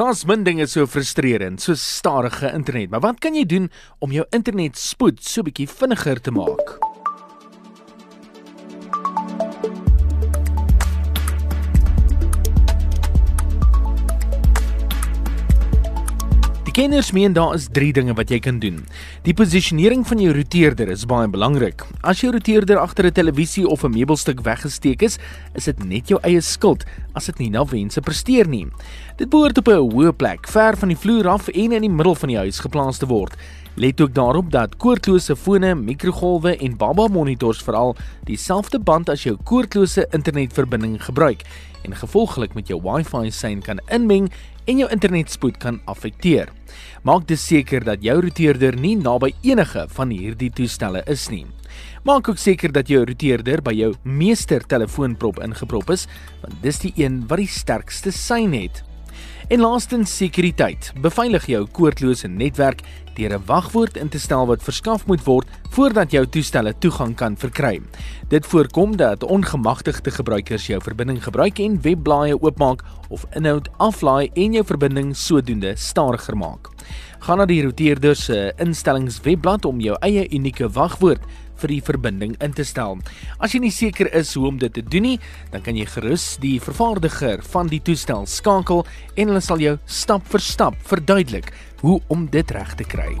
Daar's min dinge so frustrerend so stadige internet, maar wat kan jy doen om jou internet spoed so bietjie vinniger te maak? Kenners meen daar is 3 dinge wat jy kan doen. Die posisionering van jou routeerder is baie belangrik. As jou routeerder agter 'n televisie of 'n meubelstuk weggesteek is, is dit net jou eie skuld as dit nie na wense presteer nie. Dit behoort op 'n hoë plek, ver van die vloer af en in die middel van die huis geplaas te word. Let ook daarop dat koordlose fone, mikrogolwe en baba monitors veral dieselfde band as jou koordlose internetverbinding gebruik en gevolglik met jou Wi-Fi sein kan inmeng en jou internetspoed kan affekteer. Maak dus seker dat jou routeerder nie naby enige van hierdie toestelle is nie. Maak ook seker dat jou routeerder by jou meester telefoonprop ingeprop is, want dis die een wat die sterkste sein het. En laastens sekuriteit. Beveilig jou koordlose netwerk deur 'n wagwoord in te stel wat verskaf moet word voordat jou toestelle toegang kan verkry. Dit voorkom dat ongemagtigde gebruikers jou verbinding gebruik en webblaaie oopmaak of inhoud aflaai en jou verbinding sodoende stadiger maak. Gaan na die routeerder se instellingswebblad om jou eie unieke wagwoord vir die verbinding in te stel. As jy nie seker is hoe om dit te doen nie, dan kan jy gerus die vervaardiger van die toestel skakel en hulle sal jou stap vir stap verduidelik hoe om dit reg te kry.